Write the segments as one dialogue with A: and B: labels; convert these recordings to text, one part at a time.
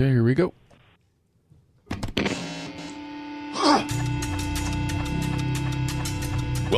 A: Okay, here we go.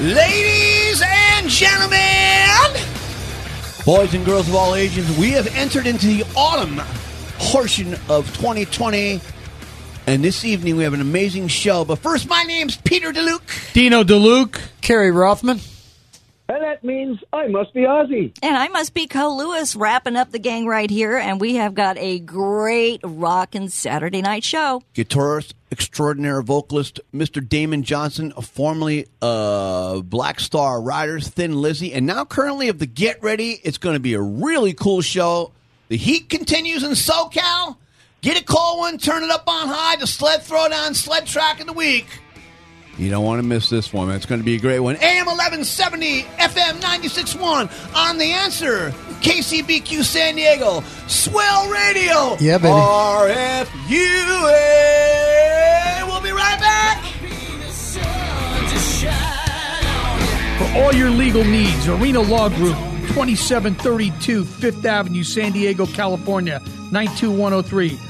B: Ladies and gentlemen, boys and girls of all ages, we have entered into the autumn portion of 2020. And this evening we have an amazing show. But first, my name's Peter DeLuke.
C: Dino DeLuke. Kerry Rothman.
D: And that means I must be Ozzy.
E: And I must be Co Lewis wrapping up the gang right here, and we have got a great rockin' Saturday night show.
B: Guitarist, extraordinary vocalist, Mr. Damon Johnson, formerly uh, Black Star Riders, Thin Lizzy, and now currently of the Get Ready. It's going to be a really cool show. The heat continues in SoCal. Get a cold one, turn it up on high, the sled throwdown, sled track of the week. You don't want to miss this one. It's going to be a great one. AM 1170, FM 96.1 on The Answer, KCBQ San Diego, Swell Radio.
C: Yeah, baby.
B: RFUA. We'll be right back.
C: For all your legal needs, Arena Law Group, 2732 Fifth Avenue, San Diego, California, 92103.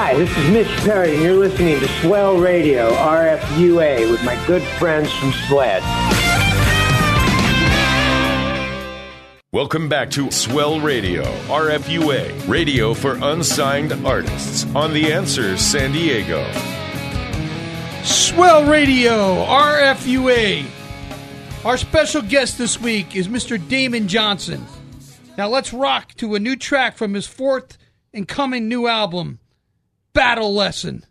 D: Hi, this is Mitch Perry, and you're listening to Swell Radio, RFUA, with my good friends from SLED.
F: Welcome back to Swell Radio, RFUA, radio for unsigned artists on The Answer San Diego.
C: Swell Radio, RFUA. Our special guest this week is Mr. Damon Johnson. Now let's rock to a new track from his fourth and coming new album, Battle Lesson.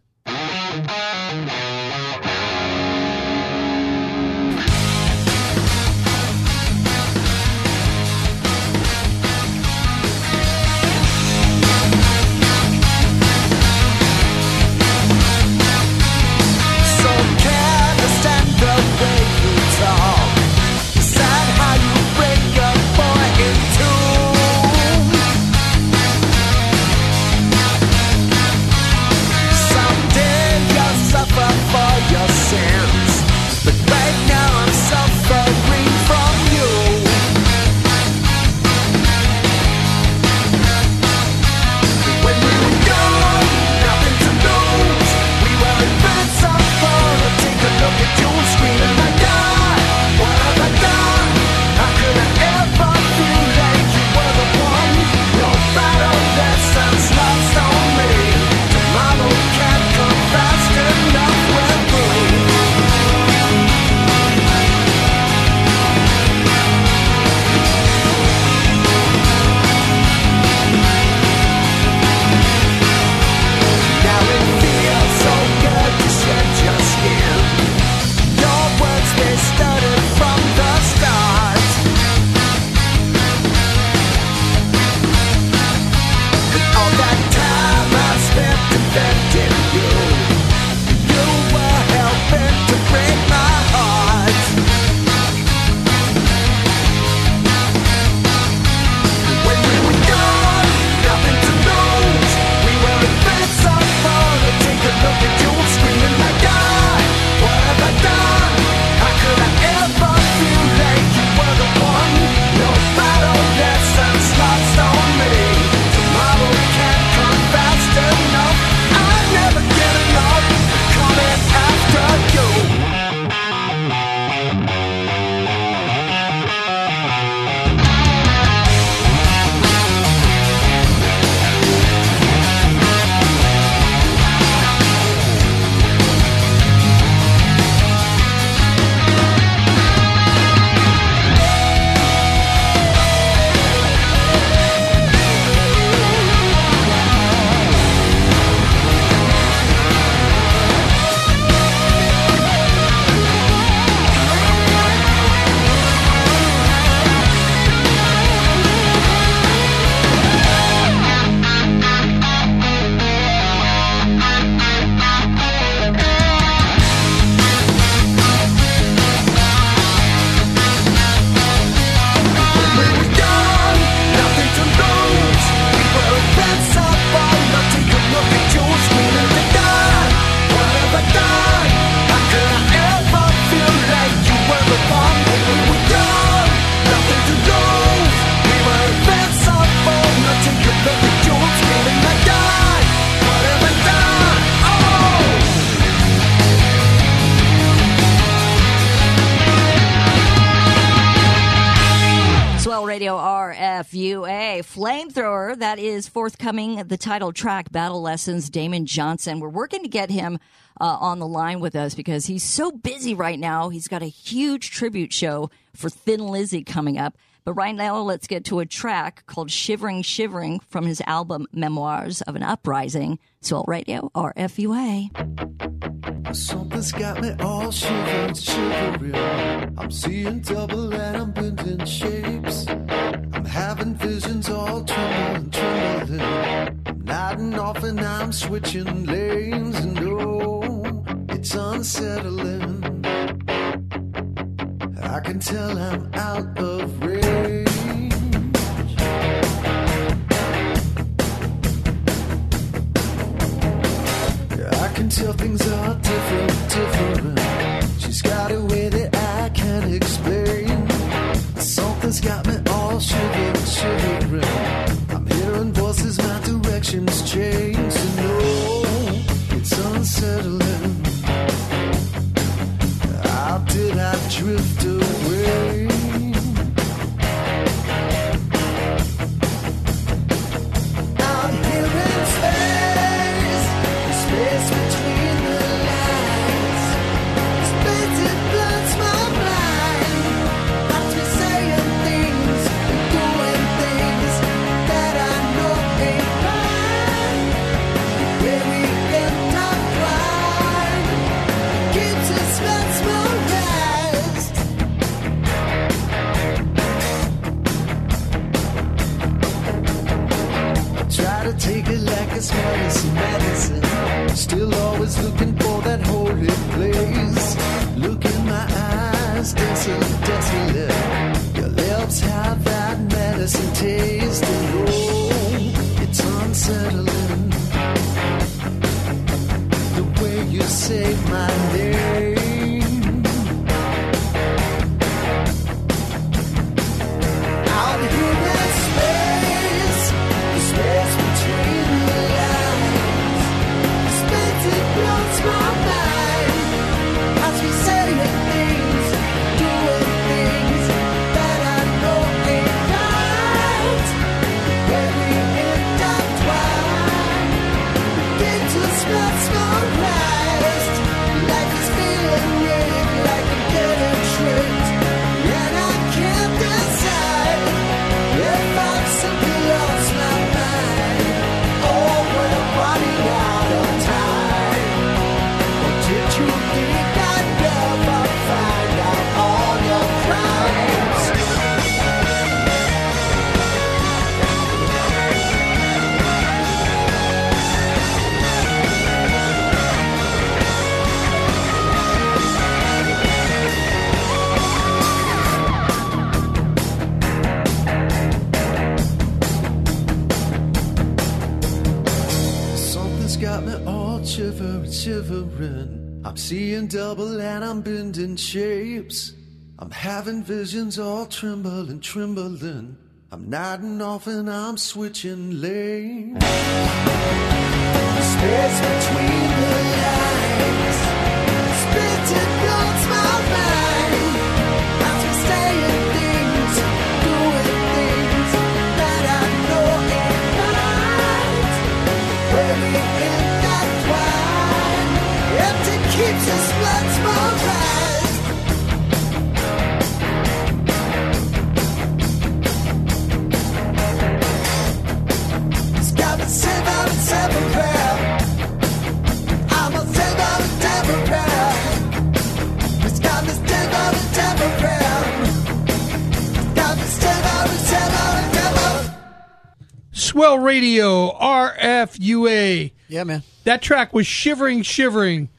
E: Flamethrower, that is forthcoming, the title track, Battle Lessons, Damon Johnson. We're working to get him uh, on the line with us because he's so busy right now. He's got a huge tribute show for Thin Lizzy coming up. But right now, let's get to a track called Shivering Shivering from his album Memoirs of an Uprising. Swell Radio, RFUA.
G: Something's got me all shivering, shivering. I'm seeing double and I'm bending shapes. I'm having visions all trembling, trembling. I'm nodding off and I'm switching lanes. And oh, it's unsettling. I can tell I'm out of range. Can tell things are different, different. She's got a way that I can't explain. Something's got me all shivering, shivering. I'm hearing voices, my directions change. And no, it's unsettling. How did I drift Double and I'm bending shapes. I'm having visions all trembling, trembling. I'm nodding off and I'm switching lanes. Space between the lines.
C: Swell Radio, RFUA.
B: Yeah, man.
C: That track was Shivering Shivering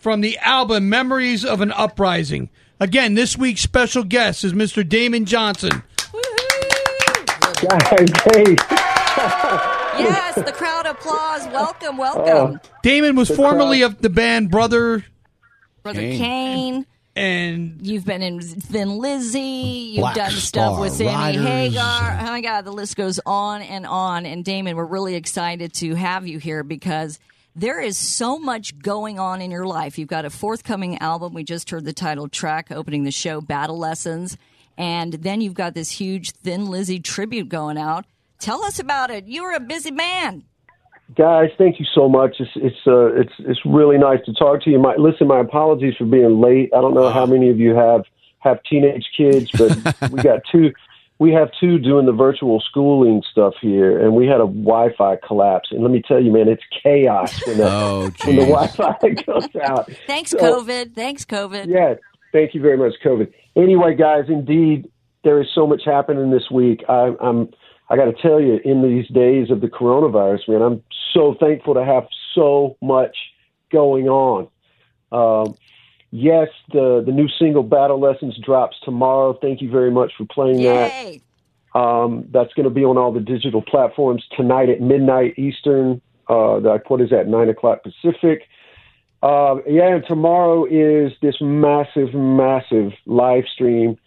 C: from the album Memories of an Uprising. Again, this week's special guest is Mr. Damon Johnson.
D: Guys, hey,
E: Yes, the crowd applause. Welcome, welcome. Oh.
C: Damon was formerly of the band Brother,
E: Brother
B: Kane.
E: Kane.
C: And
E: You've been in Thin Lizzy. You've
B: Black
E: done stuff
B: Star
E: with Sammy
B: Riders.
E: Hagar. Oh my God, the list goes on and on. And Damon, we're really excited to have you here because there is so much going on in your life. You've got a forthcoming album. We just heard the title track opening the show, Battle Lessons. and then you've got this huge Thin Lizzy tribute going out. Tell us about it. You're a busy man.
A: Guys, thank you so much. It's it's uh, it's it's really nice to talk to you. My, listen, my apologies for being late. I don't know how many of you have have teenage kids, but we got two. We have two doing the virtual schooling stuff here, and we had a Wi-Fi collapse. And let me tell you, man, it's chaos when the,
B: Oh,
A: when the. Wi-Fi goes out.
E: Thanks,
A: So-
E: COVID. Thanks, COVID.
A: Yeah, thank you very much, COVID. Anyway, guys, indeed, there is so much happening this week. I, I'm, I got to tell you, in these days of the coronavirus, man, I'm so thankful to have so much going on. Um, yes, the the new single "Battle Lessons" drops tomorrow. Thank you very much for playing that.
E: Yay.
A: Um, that's going to be on all the digital platforms tonight at midnight Eastern. Uh, like what is that? Nine o'clock Pacific. Uh, yeah, and tomorrow is this massive, massive live stream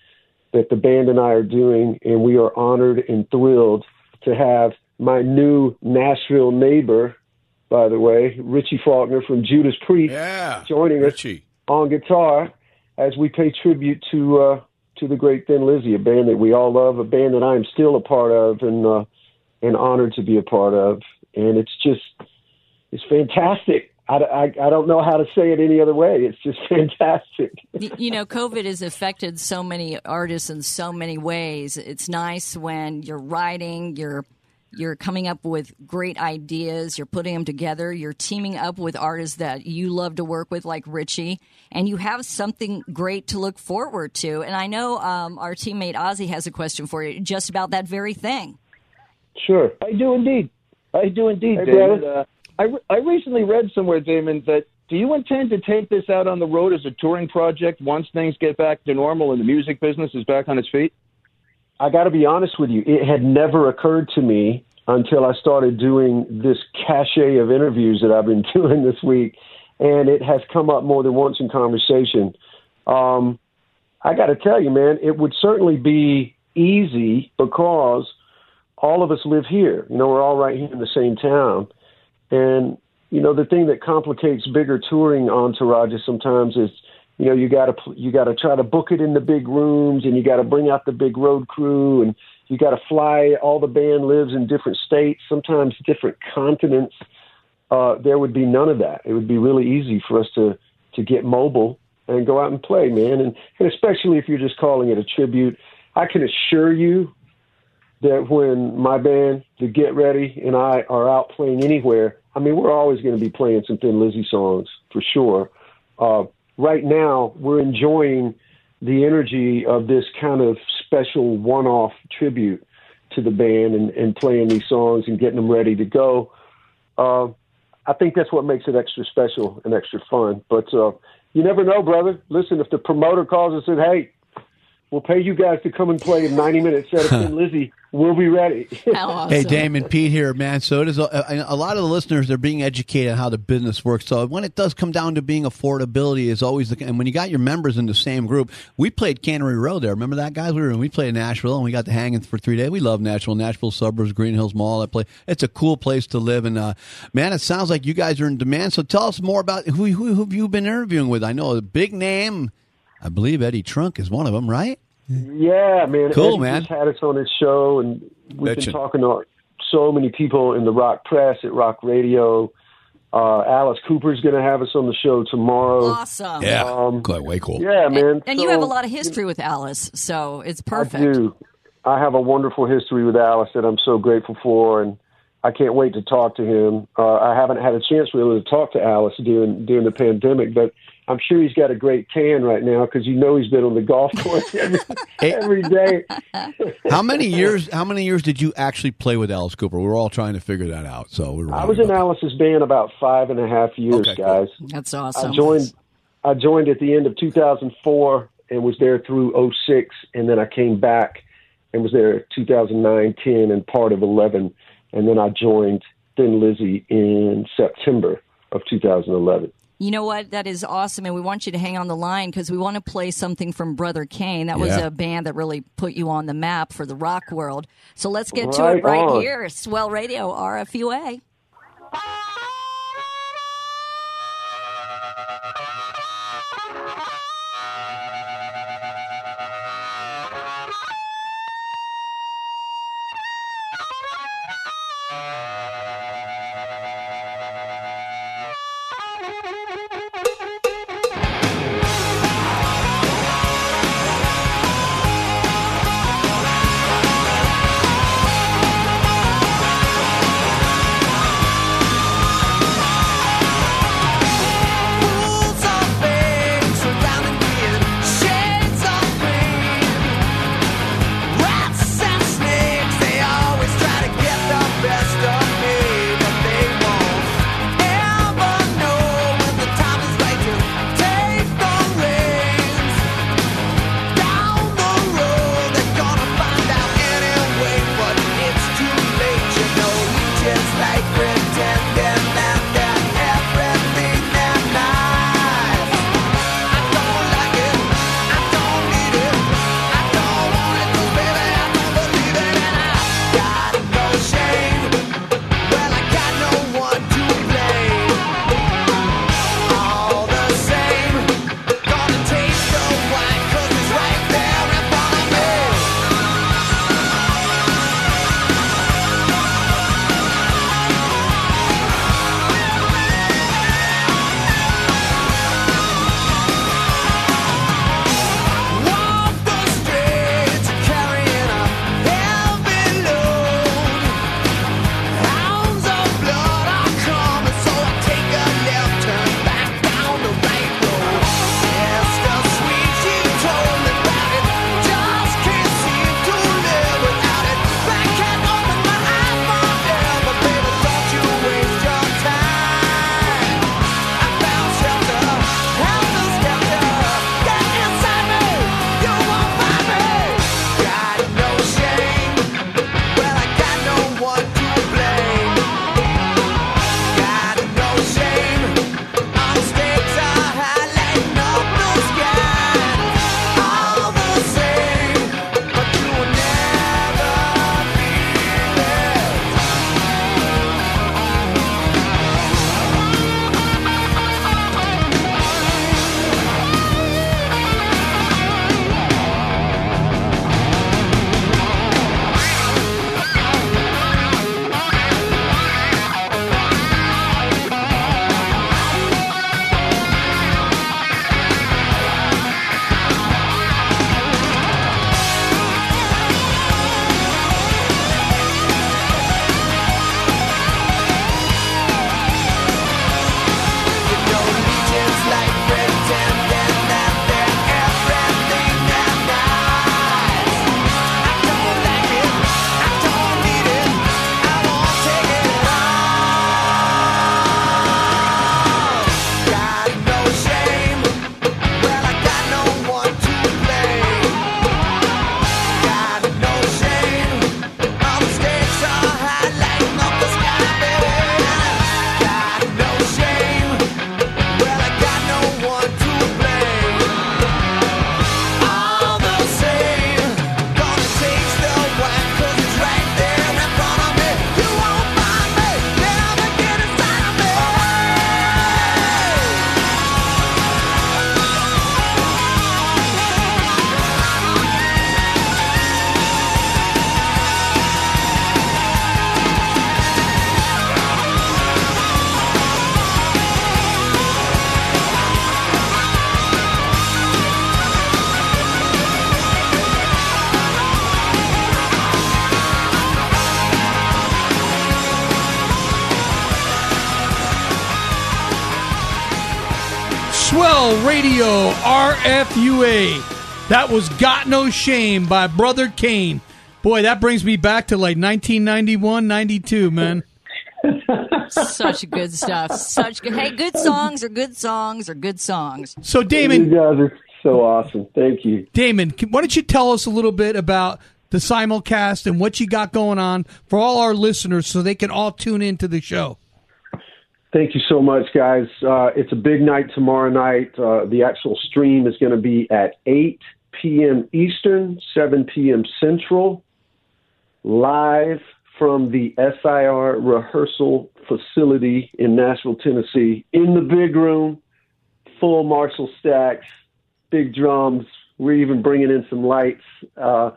A: that the band and I are doing, and we are honored and thrilled to have my new Nashville neighbor, by the way, Richie Faulkner from Judas Priest,
H: Yeah.
A: joining us
H: Richie.
A: on guitar as we pay tribute to uh, to the great Thin Lizzy, a band that we all love, a band that I am still a part of and uh, and honored to be a part of, and it's just it's fantastic. I, I, I don't know how to say it any other way. It's just fantastic.
E: You know, COVID has affected so many artists in so many ways. It's nice when you're writing, you're you're coming up with great ideas, you're putting them together, you're teaming up with artists that you love to work with, like Richie, and you have something great to look forward to. And I know um, our teammate Ozzy has a question for you just about that very thing.
A: Sure.
I: I do indeed. I do indeed,
A: Hey,
I: Damon.
A: brother.
I: Uh, I, I recently read somewhere, Damon, that do you intend to take this out on the road as a touring project once things get back to normal and the music business is back on its feet?
A: I got to be honest with you. It had never occurred to me until I started doing this cachet of interviews that I've been doing this week, and it has come up more than once in conversation. Um, I got to tell you, man, it would certainly be easy because all of us live here. You know, we're all right here in the same town, and you know the thing that complicates bigger touring entourages sometimes is you know you got to you got to try to book it in the big rooms and you got to bring out the big road crew and you got to fly all the band lives in different states sometimes different continents. Uh there would be none of that. It would be really easy for us to to get mobile and go out and play man. And, and especially if you're just calling it a tribute i can assure you that when my band, the Get Ready, and I are out playing anywhere, I mean, we're always going to be playing some Thin Lizzy songs for sure. Uh, right now, we're enjoying the energy of this kind of special one-off tribute to the band and, and playing these songs and getting them ready to go. Uh, I think that's what makes it extra special and extra fun. But uh, you never know, brother. Listen, if the promoter calls and said, "Hey, we'll pay you guys to come and play a 90-minute set of Thin Lizzy," we'll be ready.
E: How awesome.
B: Hey, Damon, Pete here, man. So it is a, a, a lot of the listeners are being educated on how the business works. So when it does come down to being affordability, is always the and when you got your members in the same group, we played Cannery Row there. Remember that, guys? We were we played in Nashville and we got to hang for three days. We love Nashville, Nashville suburbs, Green Hills Mall. That place, it's a cool place to live. And uh, man, it sounds like you guys are in demand. So tell us more about who who, who have you been interviewing with? I know a big name. I believe Eddie Trunk is one of them, right?
A: Yeah, man.
B: Cool,
A: Eddie
B: man.
A: Just had us on his show, and we've
H: Betcha.
A: been talking to so many people in the rock press at rock radio. Uh, Alice Cooper's going to have us on the show tomorrow.
E: Awesome.
H: Yeah.
A: Um,
H: Quite way cool.
A: Yeah, man.
E: And, and you have a lot of history with Alice, so it's perfect.
A: I do. I have a wonderful history with Alice that I'm so grateful for, and I can't wait to talk to him. Uh, I haven't had a chance really to talk to Alice during during the pandemic, but I'm sure he's got a great tan right now because you know he's been on the golf course every, every day.
B: How many years? How many years did you actually play with Alice Cooper? We were all trying to figure that out. So we were.
A: I was in Alice's band about five and a half years,
H: Okay, cool.
A: guys.
E: That's
A: I
E: awesome.
A: joined. I joined at the end of 2004 and was there through 06, and then I came back and was there 2009, 10, and part of 11, and then I joined Thin Lizzy in September of 2011.
E: You know what? That is awesome, and we want you to hang on the line because we want to play something from Brother Kane. That was
H: Yeah.
E: a band that really put you on the map for the rock world. So let's get to it right
A: on.
E: here. Swell Radio, RFUA.
G: That
C: was Got No Shame by Brother Kane. Boy, that brings me back to like 1991, 92, man.
E: Such good stuff. Such good. Hey, good songs are good songs are good songs.
C: So,
A: You
C: Damon,
A: guys are so awesome. Thank you.
C: Damon, can- why don't you tell us a little bit about the simulcast and what you got going on for all our listeners so they can all tune into the show?
A: Thank you so much, guys. Uh, it's a big night tomorrow night. Uh, the actual stream is going to be at 8 p.m. Eastern, 7 p.m. Central, live from the SIR rehearsal facility in Nashville, Tennessee, in the big room, full Marshall stacks, big drums. We're even bringing in some lights. Uh,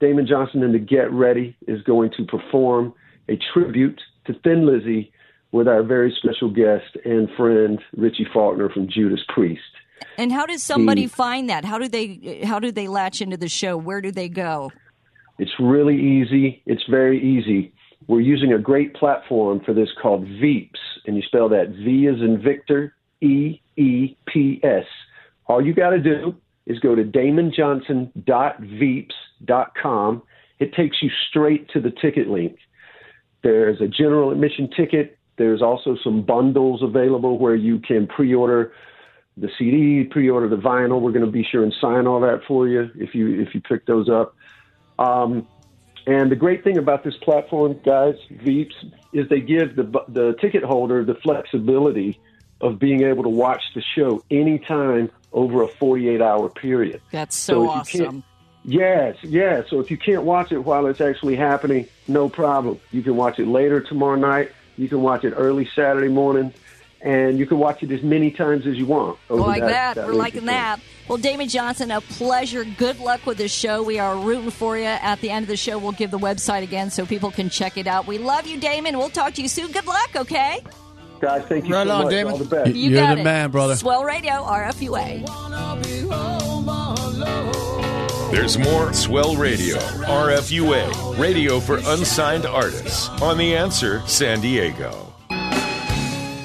A: Damon Johnson and the Get Ready is going to perform. a tribute to Thin Lizzy with our very special guest and friend Richie Faulkner from Judas Priest.
E: And how does somebody
A: The-
E: find that? How do they how do they latch into the show? Where do they go?
A: It's really easy. It's very easy. We're using a great platform for this called Veeps, and you spell that V as in Victor, E E P S. All you got to do is go to damonjohnson.veeps.com. It takes you straight to the ticket link. There's a general admission ticket. There's also some bundles available where you can pre-order the CD, pre-order the vinyl. We're going to be sure and sign all that for you if you if you pick those up. Um, and the great thing about this platform, guys, Veeps, is they give the the ticket holder the flexibility of being able to watch the show anytime over a 48 hour period.
E: That's so,
A: you
E: awesome.
A: Yes, yes. So if you can't watch it while it's actually happening, no problem. You can watch it later tomorrow night. You can watch it early Saturday morning, and you can watch it as many times as you want. over
E: like that. We're liking that. Well, Damon Johnson, a pleasure. Good luck with this show. We are rooting for you. At the end of the show, we'll give the website again so people can check it out. We love you, Damon. We'll talk to you soon. Good luck, okay?
A: Guys, thank you
B: Right
A: so
B: on,
A: much.
B: Damon.
A: All the best.
E: You
B: You're
E: got
B: the
E: it.
B: man, brother.
E: Swell Radio, RFUA.
F: There's more Swell Radio, RFUA, radio for unsigned artists, on The Answer San Diego.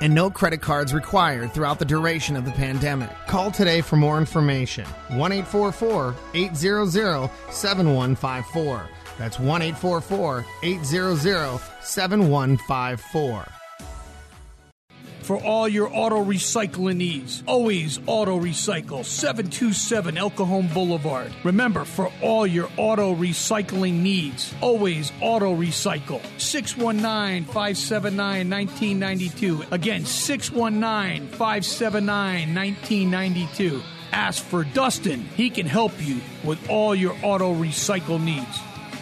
H: and no credit cards required throughout the duration of the pandemic. Call today for more information. 1 844 800 7154. That's 1 844 800 7154.
C: For all your auto recycling needs. Always Auto Recycle, 727 El Cajon Boulevard. Remember, for all your auto recycling needs, always Auto Recycle, 619 579 1992. Again, 619 579 1992. Ask for Dustin. He can help you with all your auto recycle needs.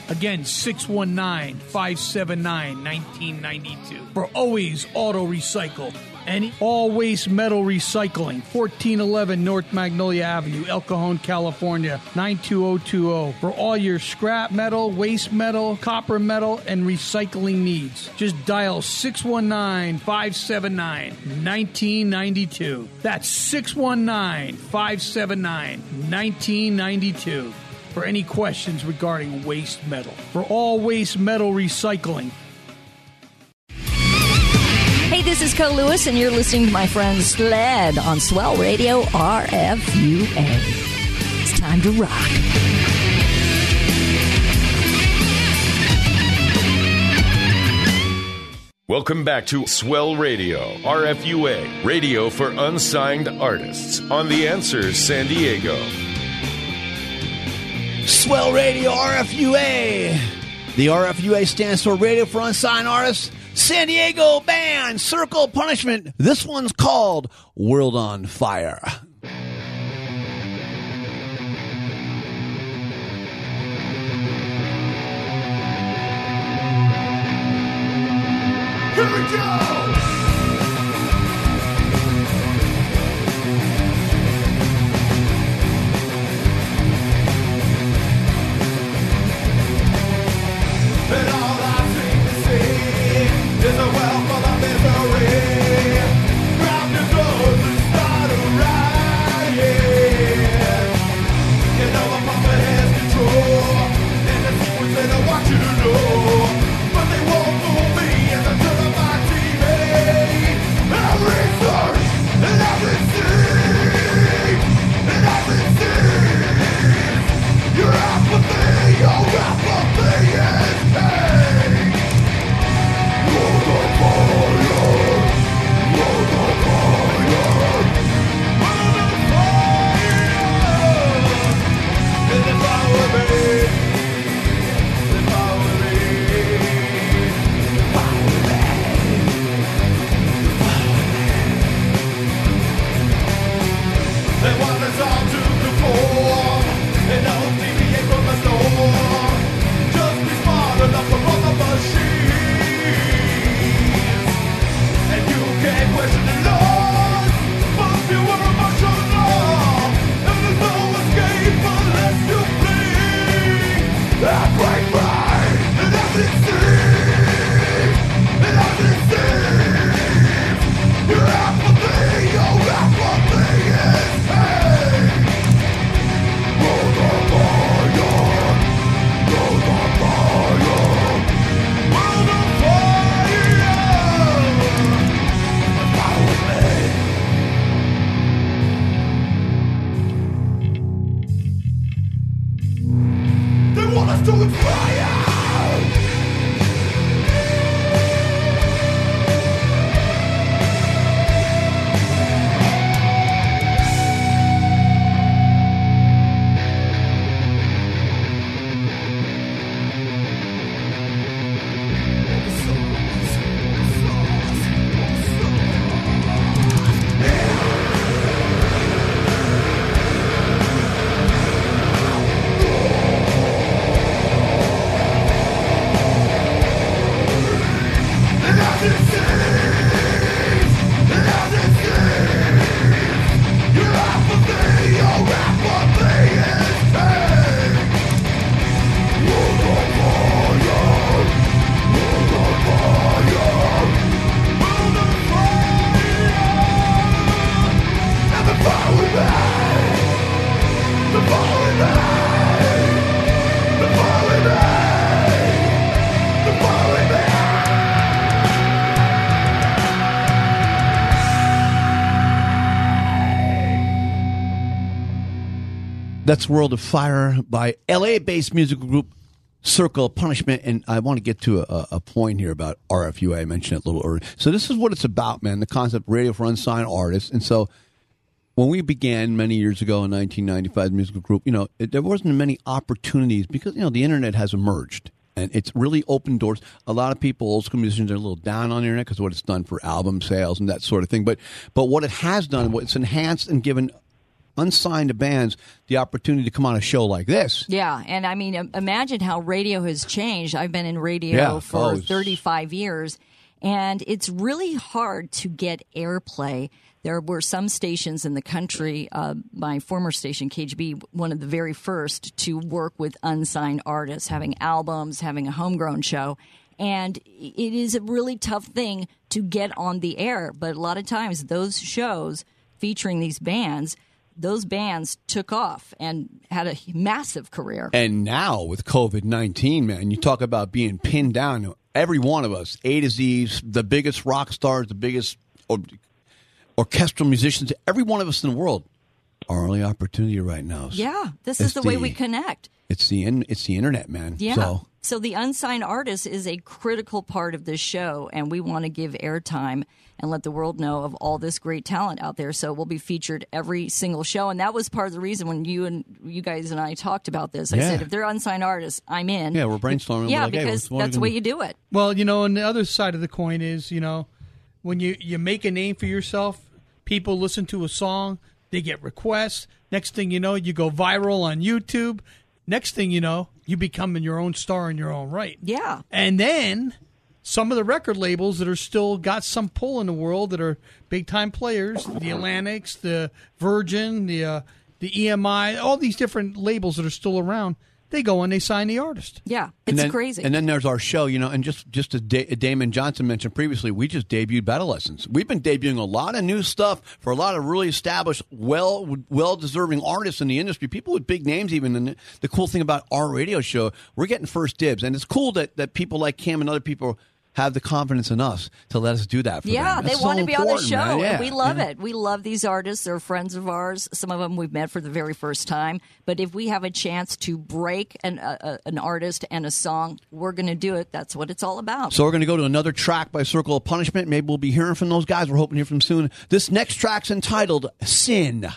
C: Again, 619 579 1992. For always auto recycle. Any all waste metal recycling, 1411 North Magnolia Avenue, El Cajon, California, 92020. For all your scrap metal, waste metal, copper metal, and recycling needs. Just dial 619 579 1992. That's 619 579 1992 for any questions regarding waste metal. For all waste metal recycling,
E: this is Co Lewis, and you're listening to my friend Sled on Swell Radio RFUA. It's time to rock.
F: Welcome back to Swell Radio, RFUA, radio for unsigned artists, on The Answer San Diego.
B: Swell Radio RFUA. The RFUA stands for Radio for Unsigned Artists. San Diego band Circle Punishment. This one's called World on Fire.
G: Here we go!
B: World of Fire by LA based musical group Circle of Punishment. And I want to get to a, a point here about RFUA. I mentioned it a little earlier. So, this is what it's about, man the concept radio for unsigned artists. And so, when we began many years ago in 1995, the musical group, you know, it, there wasn't many opportunities because, you know, the internet has emerged and it's really opened doors. A lot of people, old school musicians, are a little down on the internet because what it's done for album sales and that sort of thing. But, but what it has done, what it's enhanced and given unsigned bands the opportunity to come on a show like this.
E: Yeah, and I mean, imagine how radio has changed. I've been in radio
B: Yeah.
E: for
B: Oh,
E: 35 years, and it's really hard to get airplay. There were some stations in the country, uh, my former station, KGB, one of the very first to work with unsigned artists, having albums, having a homegrown show. And it is a really tough thing to get on the air. But a lot of times, those shows featuring these bands, those bands took off and had a massive career.
B: And now with COVID 19, man, you talk about being pinned down. Every one of us, A to Z's, the biggest rock stars, the biggest or, orchestral musicians, every one of us in the world, our only opportunity right now. is-
E: Yeah, this
B: It's
E: is the, way we connect.
B: It's the in, it's the internet, man.
E: Yeah.
B: So
E: So the unsigned artist is a critical part of this show, and we want to give airtime and let the world know of all this great talent out there. So we'll be featured every single show, and that was part of the reason when you and you guys and I talked about this. I
B: Yeah.
E: said if they're unsigned artists, I'm in.
B: Yeah, we're brainstorming. We're
E: Yeah,
B: like,
E: because
B: what are we
E: that's the way you do it.
C: Well, you know, and the other side of the coin is, you know, when you you make a name for yourself, people listen to a song, they get requests. Next thing you know, you go viral on YouTube. Next thing you know, you become in your own star in your own right.
E: Yeah.
C: And then some of the record labels that are still got some pull in the world that are big time players, the Atlantics, the Virgin, the uh, the EMI, all these different labels that are still around, they go and they sign the artist.
E: Yeah,
B: And
E: it's
B: then-
E: crazy.
B: And then there's our show, you know, and just just as da- Damon Johnson mentioned previously, we just debuted Battle Lessons. We've been debuting a lot of new stuff for a lot of really established, well well deserving artists in the industry, people with big names even. And the cool thing about our radio show, we're getting first dibs, and it's cool that that people like Cam and other people have the confidence in us to let us do that. For
E: yeah, they
B: so
E: want to be on the show.
B: Yeah.
E: we love
B: Yeah.
E: it. We love these artists. They're friends of ours. Some of them we've met for the very first time. But if we have a chance to break an, uh, an artist and a song, we're going to do it. That's what it's all about.
B: So we're going to go to another track by Circle of Punishment. Maybe we'll be hearing from those guys. We're hoping to hear from them soon. This next track's entitled Sin.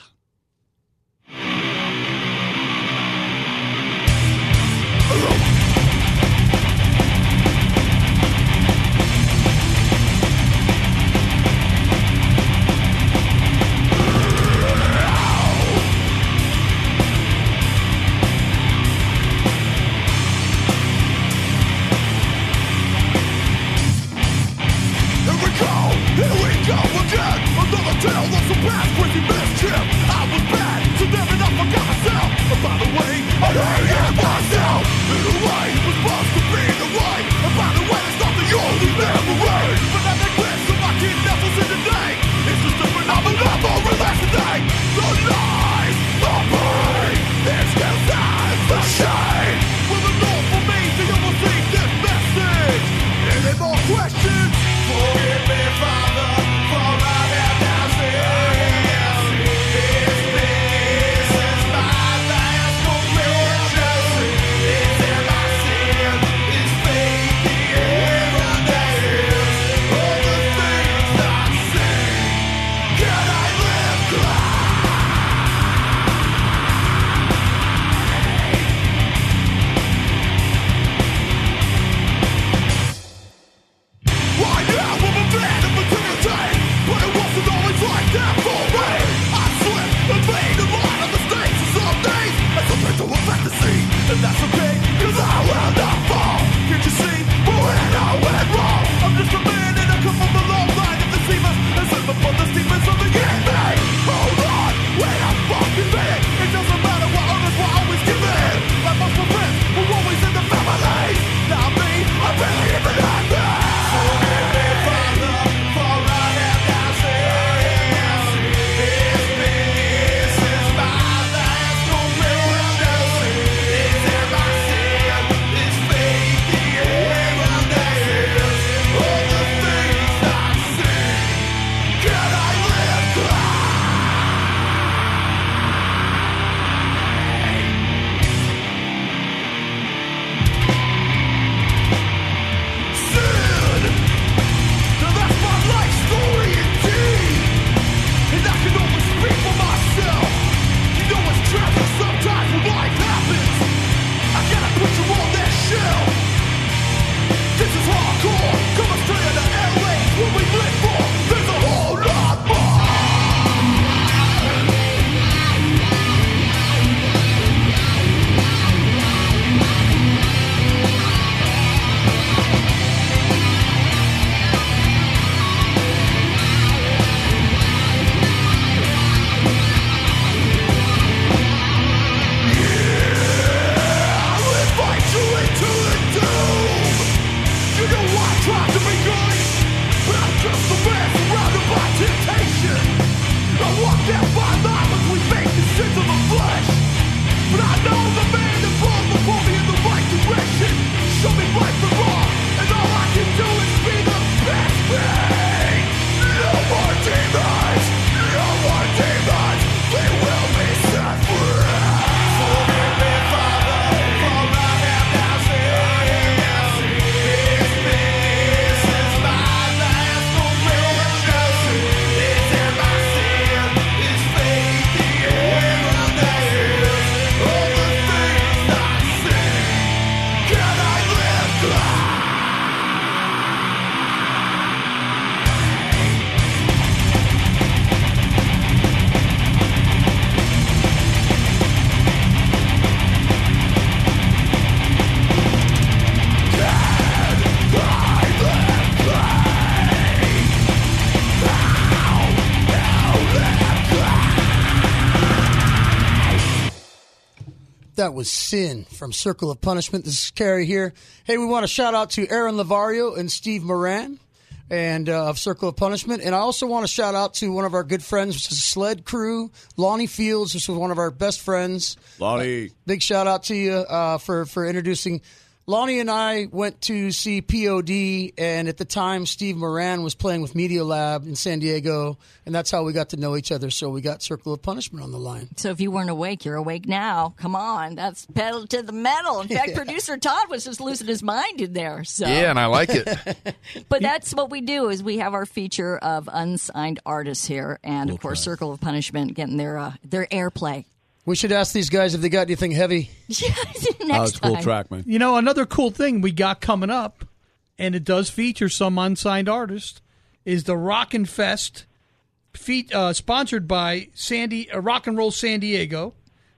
G: something right
J: That was Sin from Circle of Punishment. This is Carrie here. Hey, we want to shout out to Aaron Lavario and Steve Moran and uh, of Circle of Punishment. And I also want to shout out to one of our good friends, which is Sled Crew, Lonnie Fields, which was one of our best friends.
B: Lonnie.
J: Big shout out to you uh, for for introducing. Lonnie and I went to see POD, and at the time, Steve Moran was playing with Media Lab in San Diego, and that's how we got to know each other. So we got Circle of Punishment on the line.
E: So if you weren't awake, you're awake now. Come on, that's pedal to the metal. In fact, producer Todd was just losing his mind in there. So
K: Yeah, and I like it.
E: But that's what we do is we have our feature of unsigned artists here, and of course, Circle of Punishment getting their uh, their airplay.
J: We should ask these guys if they got anything heavy.
E: Yeah, next time.
B: man.
C: You know, another cool thing we got coming up, and it does feature some unsigned artists, is the Rockin' Fest, feat, uh, sponsored by Sandy uh, Rock and Roll San Diego.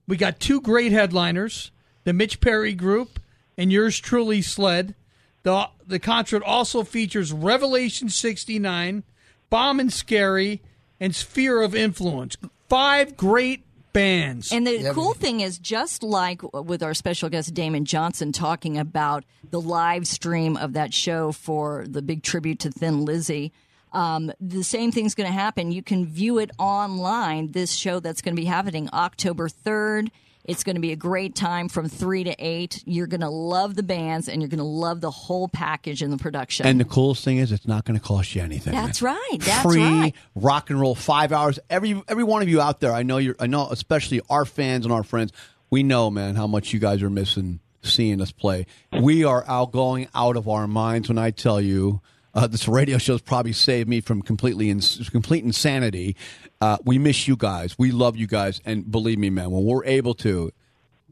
C: We got two great headliners, the Mitch Perry Group and yours truly, Sled. The the concert also features Revelation '69, Bomb and Scary, and Sphere of Influence. Five great bands.
E: And the cool thing is, just like with our special guest Damon Johnson talking about the live stream of that show for the big tribute to Thin Lizzy, um, the same thing's going to happen. You can view it online. This show that's going to be happening October third. It's going to be a great time from three to eight. You're going to love the bands, and you're going to love the whole package in the production.
B: And the coolest thing is, it's not going to cost you anything.
E: that's right. That's
B: Free
E: right.
B: rock and roll, five hours. Every every one of you out there, I know you're. I know, especially our fans and our friends. We know, man, how much you guys are missing seeing us play. We are out going out of our minds when I tell you. Uh, this radio show's probably saved me from completely ins- complete insanity. Uh, we miss you guys. We love you guys, and believe me, man, when we're able to,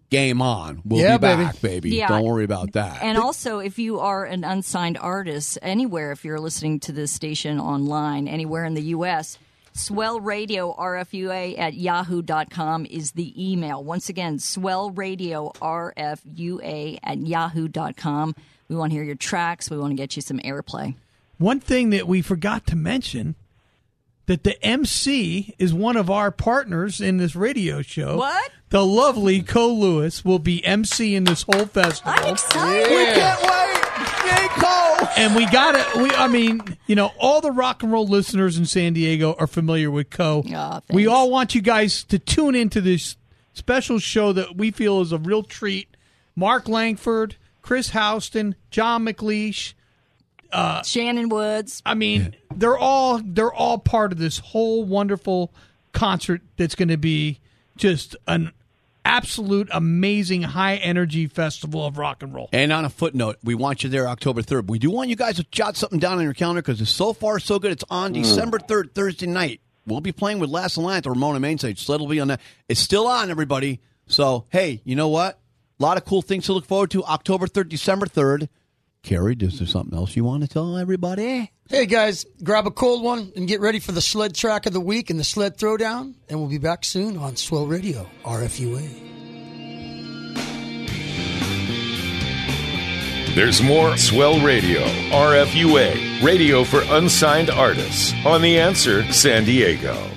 B: game on. We'll
J: Yeah,
B: be
J: baby.
B: back, baby.
E: Yeah.
B: Don't worry about that.
E: And also, if you are an unsigned artist anywhere, if you're listening to this station online, anywhere in the U.S., Swell Radio RFUA at yahoo.com is the email. Once again, Swell Radio RFUA at yahoo.com. We want to hear your tracks. We want to get you some airplay.
C: One thing that we forgot to mention that the MC is one of our partners in this radio show.
E: What?
C: The lovely Co Lewis will be MC in this whole festival.
E: I'm excited.
B: we can't wait. Yay, Cole.
C: And we got it. We, I mean, you know, all the rock and roll listeners in San Diego are familiar with Co.
E: Oh, Aw,
C: we all want you guys to tune into this special show that we feel is a real treat. Mark Langford, Chris Houston, John McLeish.
E: Uh, Shannon Woods.
C: I mean, they're all they're all part of this whole wonderful concert that's going to be just an absolute amazing high energy festival of rock and roll.
B: And on a footnote, we want you there October 3rd. We do want you guys to jot something down on your calendar because it's so far so good. It's on mm. December 3rd, Thursday night. We'll be playing with Last Alliance at Ramona Main Stage. Sled will be on that. It's still on, everybody. So, hey, you know what? A lot of cool things to look forward to. October 3rd, December 3rd. Carrie, is there something else you want to tell everybody?
J: Hey guys, grab a cold one and get ready for the sled track of the week and the sled throwdown. And we'll be back soon on Swell Radio, RFUA.
F: There's more Swell Radio, RFUA, radio for unsigned artists, on The Answer San Diego.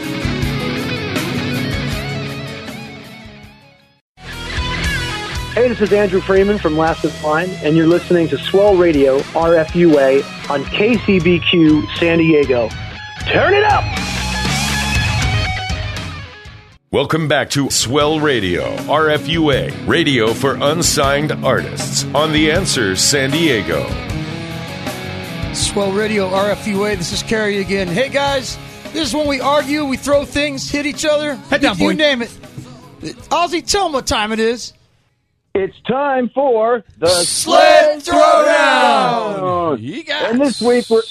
D: Hey, this is Andrew Freeman from Last in Line, and you're listening to Swell Radio RFUA on KCBQ San Diego. Turn it up!
F: Welcome back to Swell Radio, RFUA, radio for unsigned artists on The Answer San Diego.
J: Swell Radio RFUA. This is Carrie again. Hey guys, this is when we argue, we throw things, hit each other.
C: Head down,
J: you, you
C: boy.
J: name it. Ozzy, tell them what time it is.
I: It's time for the
J: Sled Throwdown.
I: Throwdown. And this week we're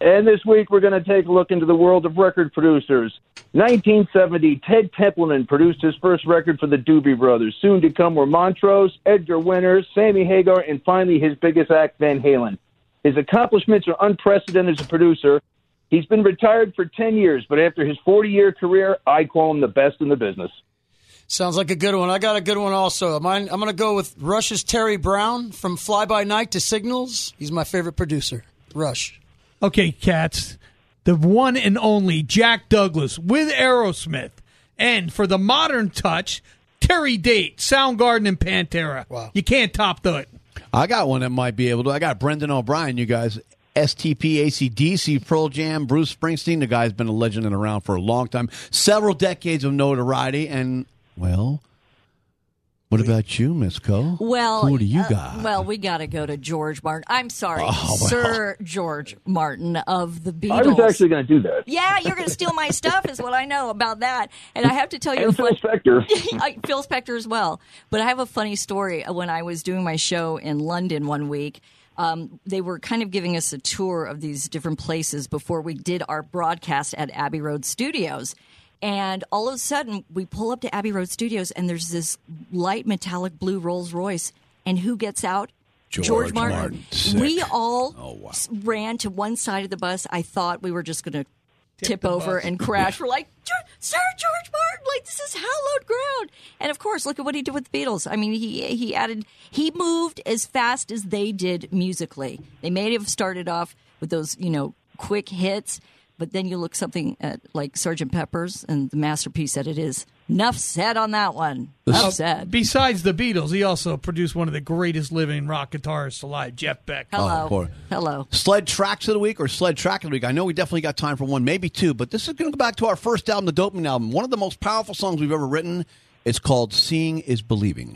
I: and this week we're going to take a look into the world of record producers. 1970, Ted Templeman produced his first record for the Doobie Brothers. Soon to come were Montrose, Edgar Winter, Sammy Hagar, and finally his biggest act, Van Halen. His accomplishments are unprecedented as a producer. He's been retired for 10 years, but after his 40 year career, I call him the best in the business.
J: Sounds like a good one. I got a good one also. Mine, I'm going to go with Rush's Terry Brown from Fly By Night to Signals. He's my favorite producer. Rush.
C: Okay, cats. The one and only Jack Douglas with Aerosmith. And for the modern touch, Terry Date, Soundgarden, and Pantera.
J: Wow.
C: You can't top that.
B: I got one that might be able to. I got Brendan O'Brien, you guys. STP, ACDC, Pearl Jam, Bruce Springsteen. The guy's been a legend and around for a long time. Several decades of notoriety. And, well, what about you, Miss Co?
E: Well,
B: Who do you
E: uh,
B: got?
E: well, we got to go to George Martin. I'm sorry,
B: Oh, well.
E: Sir George Martin of the Beatles.
I: I was actually going to do that.
E: Yeah, you're going to steal my stuff, is what I know about that. And I have to tell you,
I: And
E: a fun-
I: Phil Spector.
E: Phil Spector as well. But I have a funny story. When I was doing my show in London one week, um, they were kind of giving us a tour of these different places before we did our broadcast at Abbey Road Studios. And all of a sudden, we pull up to Abbey Road Studios, and there's this light metallic blue Rolls Royce. And who gets out?
B: George Martin. Sick.
E: We all
B: Oh, wow.
E: ran to one side of the bus. I thought we were just going to tip,
C: the
E: over
C: bus.
E: and crash. We're like, Sir George Martin, like this is hallowed ground. And of course, look at what he did with the Beatles. I mean, he he added, he moved as fast as they did musically. They may have started off with those, you know, quick hits, but then you look something at like Sergeant Pepper's and the masterpiece that it is. Enough said on that one. Enough said.
C: Besides the Beatles, he also produced one of the greatest living rock guitarists alive, Jeff Beck.
E: Hello.
B: Oh,
E: Hello.
B: Sled tracks of the week or sled track of the week. I know we definitely got time for one, maybe two, but this is going to go back to our first album, the Dopamine album. One of the most powerful songs we've ever written. It's called "Seeing Is Believing."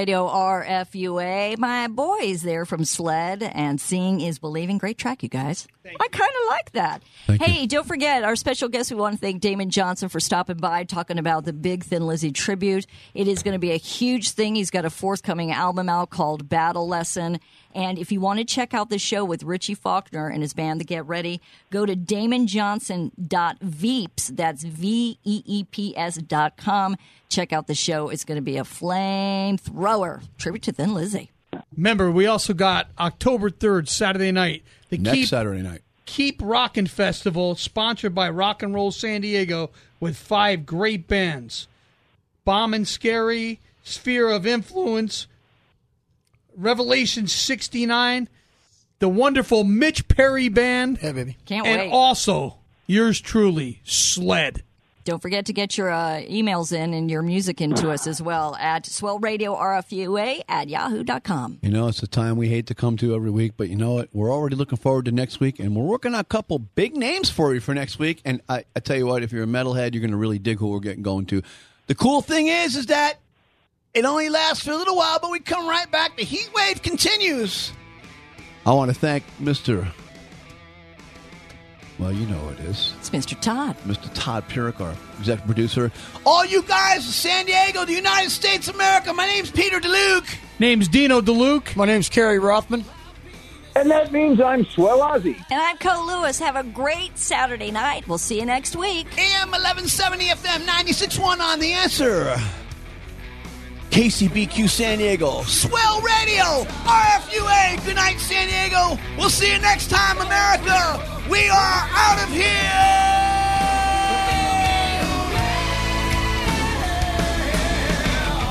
E: Radio RFUA. My boys there from Sled and Seeing is Believing. Great track, you guys. I kind of like that. hey, don't forget our special guest. We want to thank Damon Johnson for stopping by, talking about the Big Thin Lizzy tribute. It is going to be a huge thing. He's got a forthcoming album out called Battle Lesson. And if you want to check out the show with Richie Faulkner and his band, The Get Ready, go to damonjohnson.veeps. That's V E E P S dot com. Check out the show. It's going to be a flamethrower. Tribute to Thin Lizzy.
C: Remember, we also got October 3rd, Saturday night, the
B: Next
C: Keep,
B: Saturday night.
C: Keep Rockin' Festival, sponsored by Rock and Roll San Diego, with five great bands Bomb and Scary, Sphere of Influence, Revelation 69, the wonderful Mitch Perry Band,
J: Yeah, baby.
E: Can't
C: and
E: wait.
C: And also yours truly, Sled.
E: Don't forget to get your uh, emails in and your music into us as well at swellradiorfua at yahoo.com.
B: You know, it's a time we hate to come to every week, but you know what? We're already looking forward to next week, and we're working on a couple big names for you for next week. And I, I tell you what, if you're a metalhead, you're going to really dig who we're getting going to. The cool thing is, is that it only lasts for a little while, but we come right back. The heat wave continues. I want to thank Mr. Well, you know who it is.
E: It's Mr. Todd.
B: Mr. Todd Purick, our executive producer. All you guys in San Diego, the United States of America, my name's Peter DeLuke.
C: Name's Dino DeLuke.
J: My name's Kerry Rothman.
I: And that means I'm Swell Ozzy.
E: And I'm Co Lewis. Have a great Saturday night. We'll see you next week.
B: AM 1170 FM 96.1 on the answer. KCBQ San Diego, Swell Radio, RFUA. Good night, San Diego. We'll see you next time, America. We are out of here.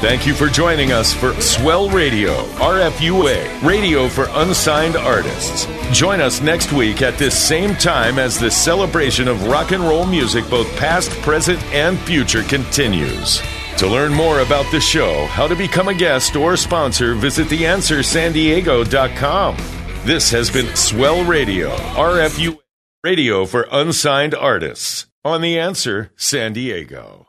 F: Thank you for joining us for Swell Radio, RFUA, radio for unsigned artists. Join us next week at this same time as the celebration of rock and roll music, both past, present, and future, continues. To learn more about the show, how to become a guest or sponsor, visit theanswersandiego.com. This has been Swell Radio, RFU radio for unsigned artists on The Answer San Diego.